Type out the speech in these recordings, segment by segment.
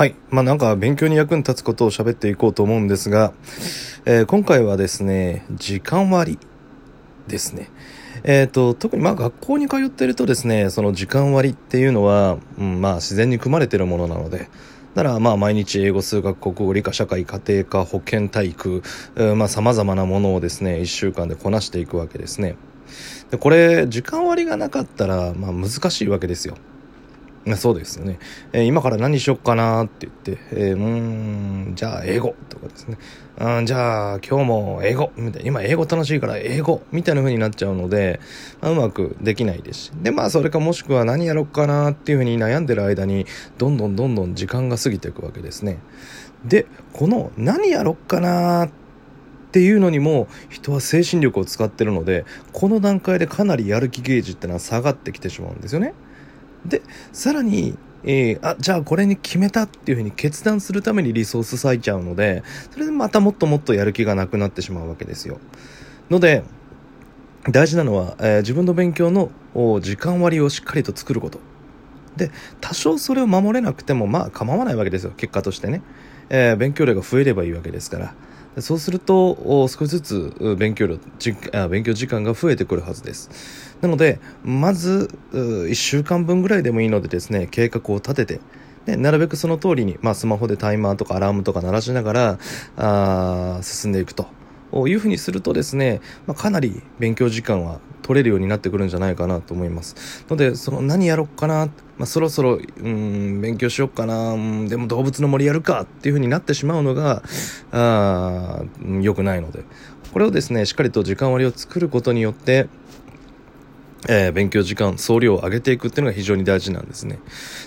はい。まあなんか勉強に役に立つことを喋っていこうと思うんですが、えー、今回はですね、時間割ですね。えっ、ー、と、特にま学校に通ってるとですね、その時間割っていうのは、うん、まあ自然に組まれてるものなので、だからま毎日英語、数学、国語、理科、社会、家庭科、保健、体育、まあ様々なものをですね、一週間でこなしていくわけですね。で、これ、時間割がなかったら、ま難しいわけですよ。そうですね、えー、今から何しよっかなって言って、えー、うんじゃあ英語とかですね。うんじゃあ今日も英語みたいな。今英語楽しいから英語みたいな風になっちゃうので、まあ、うまくできないですし。でまあそれかもしくは何やろっかなっていう風に悩んでる間にどんどんどんどん時間が過ぎていくわけですね。でこの何やろっかなっていうのにも人は精神力を使ってるのでこの段階でかなりやる気ゲージってのは下がってきてしまうんですよね。でさらにえー、あじゃあこれに決めたっていうふうに決断するためにリソース割いちゃうのでそれでまたもっともっとやる気がなくなってしまうわけですよ。ので大事なのは、えー、自分の勉強の時間割をしっかりと作ること。で多少それを守れなくてもまあ構わないわけですよ。結果としてね、えー、勉強量が増えればいいわけですから。そうすると少しずつ勉強量勉強時間が増えてくるはずです。なのでまず1週間分ぐらいでもいいのでですね計画を立ててでなるべくその通りに、まあ、スマホでタイマーとかアラームとか鳴らしながらあ進んでいくと。いうふうにするとですね、まあ、かなり勉強時間は取れるようになってくるんじゃないかなと思います。のでその何やろっかな、まあ、そろそろうん勉強しよっかなでも動物の森やるかっていうふうになってしまうのがあ良くないので。これをですねしっかりと時間割を作ることによってえー、勉強時間、総量を上げていくっていうのが非常に大事なんですね。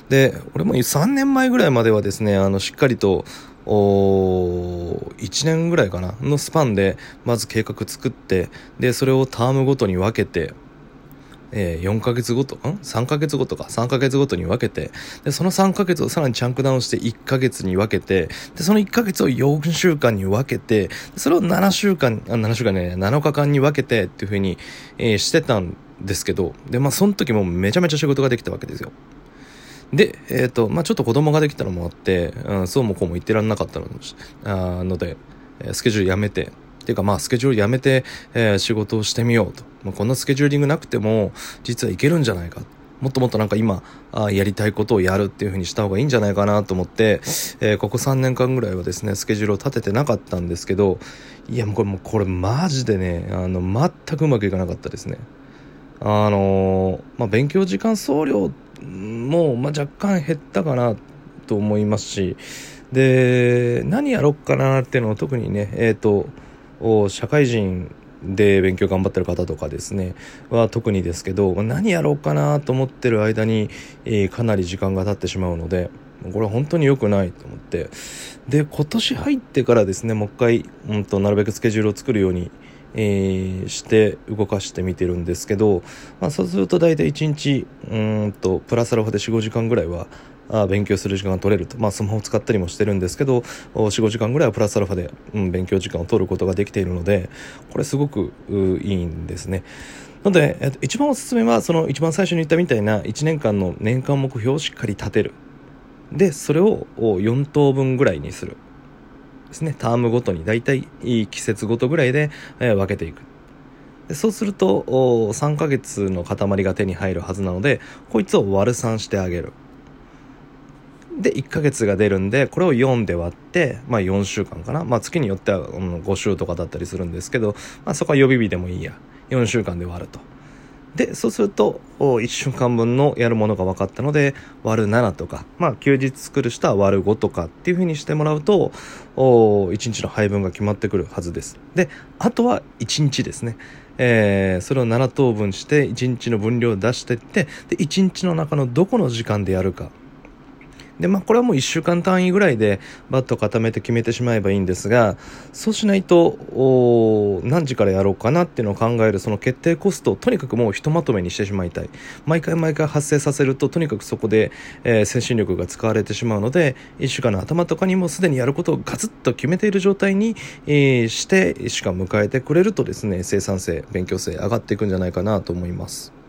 で、俺も3年前ぐらいまではですね、あの、しっかりと、お1年ぐらいかなのスパンでまず計画作ってでそれをタームごとに分けてえー、4ヶ月ごと、ん ?3 ヶ月ごとか、3ヶ月ごとに分けて、で、その3ヶ月をさらにチャンクダウンして1ヶ月に分けて、で、その1ヶ月を4週間に分けて、それを7週間、あ、7週間ね、7日間に分けてっていう風に、えー、してたんですけど、で、まあ、その時もめちゃめちゃ仕事ができたわけですよ。で、えっ、ー、と、まあ、ちょっと子供ができたのもあって、うん、そうもこうも言ってらんなかったのあので、スケジュールやめて、っていうかまあスケジュールやめて、えー、仕事をしてみようと。まあ、こんなスケジューリングなくても、実はいけるんじゃないか。もっともっとなんか今、あやりたいことをやるっていう風にした方がいいんじゃないかなと思って、えー、ここ3年間ぐらいはですね、スケジュールを立ててなかったんですけど、いやもうこれもうこれマジでね、あの、全くうまくいかなかったですね。あの、まあ、勉強時間総量も、まあ、若干減ったかなと思いますし、で、何やろっかなっていうのを特にね、えっ、ー、と、社会人で勉強頑張ってる方とかですねは特にですけど何やろうかなと思ってる間に、えー、かなり時間が経ってしまうのでこれは本当に良くないと思ってで今年入ってからですねもう一回、うんと、なるべくスケジュールを作るようにえー、して動かしてみてるんですけど、まあ、そうすると大体1日うんとプラスアルファで45時間ぐらいはあ勉強する時間が取れると、まあ、スマホを使ったりもしてるんですけど45時間ぐらいはプラスアルファで、うん、勉強時間を取ることができているのでこれすごくいいんですね。なので、えっと、一番おすすめはその一番最初に言ったみたいな1年間の年間目標をしっかり立てる。でそれを4等分ぐらいにする。ですね。タームごとにだいたい季節ごとぐらいで、え、分けていく。でそうすると3ヶ月の塊が手に入るはずなのでこいつを割る3してあげる。で1ヶ月が出るんでこれを4で割って、まあ、4週間かな、まあ、月によっては、5週とかだったりするんですけど、まあ、そこは予備日でもいいや。4週間で割ると。でそうすると1週間分のやるものが分かったので割る7とか、まあ、休日作る人は割る5とかっていうふうにしてもらうと1日の配分が決まってくるはずです。であとは1日ですね。えー、それを7等分して1日の分量を出していってで1日の中のどこの時間でやるか。で、まあ、これはもう1週間単位ぐらいでバット固めて決めてしまえばいいんですが、そうしないと、何時からやろうかなっていうのを考えるその決定コストをとにかくもうひとまとめにしてしまいたい。毎回毎回発生させると、とにかくそこで、えー、精神力が使われてしまうので、1週間の頭とかにもすでにやることをガツッと決めている状態に、えー、して、しか迎えてくれるとですね、生産性、勉強性上がっていくんじゃないかなと思います。